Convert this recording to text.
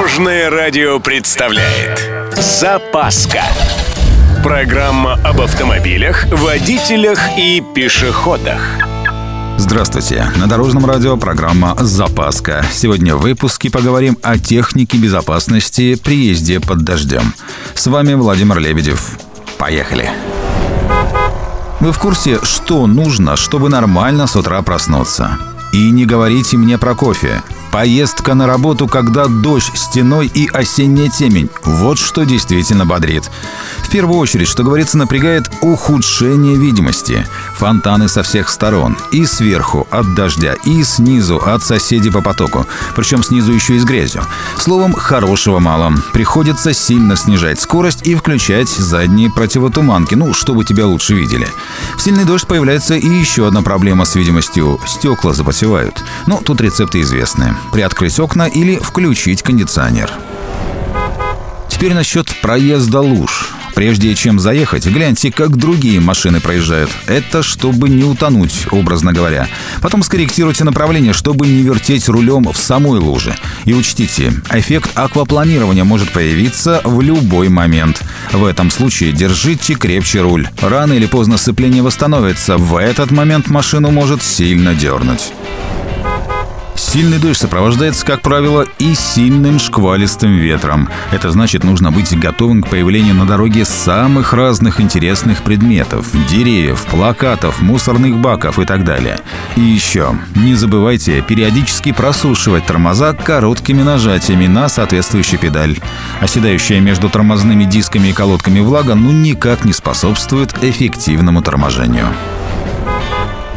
Дорожное радио представляет Запаска Программа об автомобилях, водителях и пешеходах Здравствуйте! На Дорожном радио программа «Запаска». Сегодня в выпуске поговорим о технике безопасности при езде под дождем. С вами Владимир Лебедев. Поехали! Вы в курсе, что нужно, чтобы нормально с утра проснуться? И не говорите мне про кофе. Поездка на работу, когда дождь стеной и осенняя темень. Вот что действительно бодрит. В первую очередь, что говорится, напрягает ухудшение видимости. Фонтаны со всех сторон. И сверху от дождя, и снизу от соседей по потоку. Причем снизу еще и с грязью. Словом, хорошего мало. Приходится сильно снижать скорость и включать задние противотуманки, ну, чтобы тебя лучше видели. В сильный дождь появляется и еще одна проблема с видимостью. Стекла запотевают. Ну, тут рецепты известны приоткрыть окна или включить кондиционер. Теперь насчет проезда луж. Прежде чем заехать, гляньте, как другие машины проезжают. Это чтобы не утонуть, образно говоря. Потом скорректируйте направление, чтобы не вертеть рулем в самой луже. И учтите, эффект аквапланирования может появиться в любой момент. В этом случае держите крепче руль. Рано или поздно сцепление восстановится. В этот момент машину может сильно дернуть. Сильный дождь сопровождается, как правило, и сильным шквалистым ветром. Это значит, нужно быть готовым к появлению на дороге самых разных интересных предметов – деревьев, плакатов, мусорных баков и так далее. И еще, не забывайте периодически просушивать тормоза короткими нажатиями на соответствующую педаль. Оседающая между тормозными дисками и колодками влага ну никак не способствует эффективному торможению.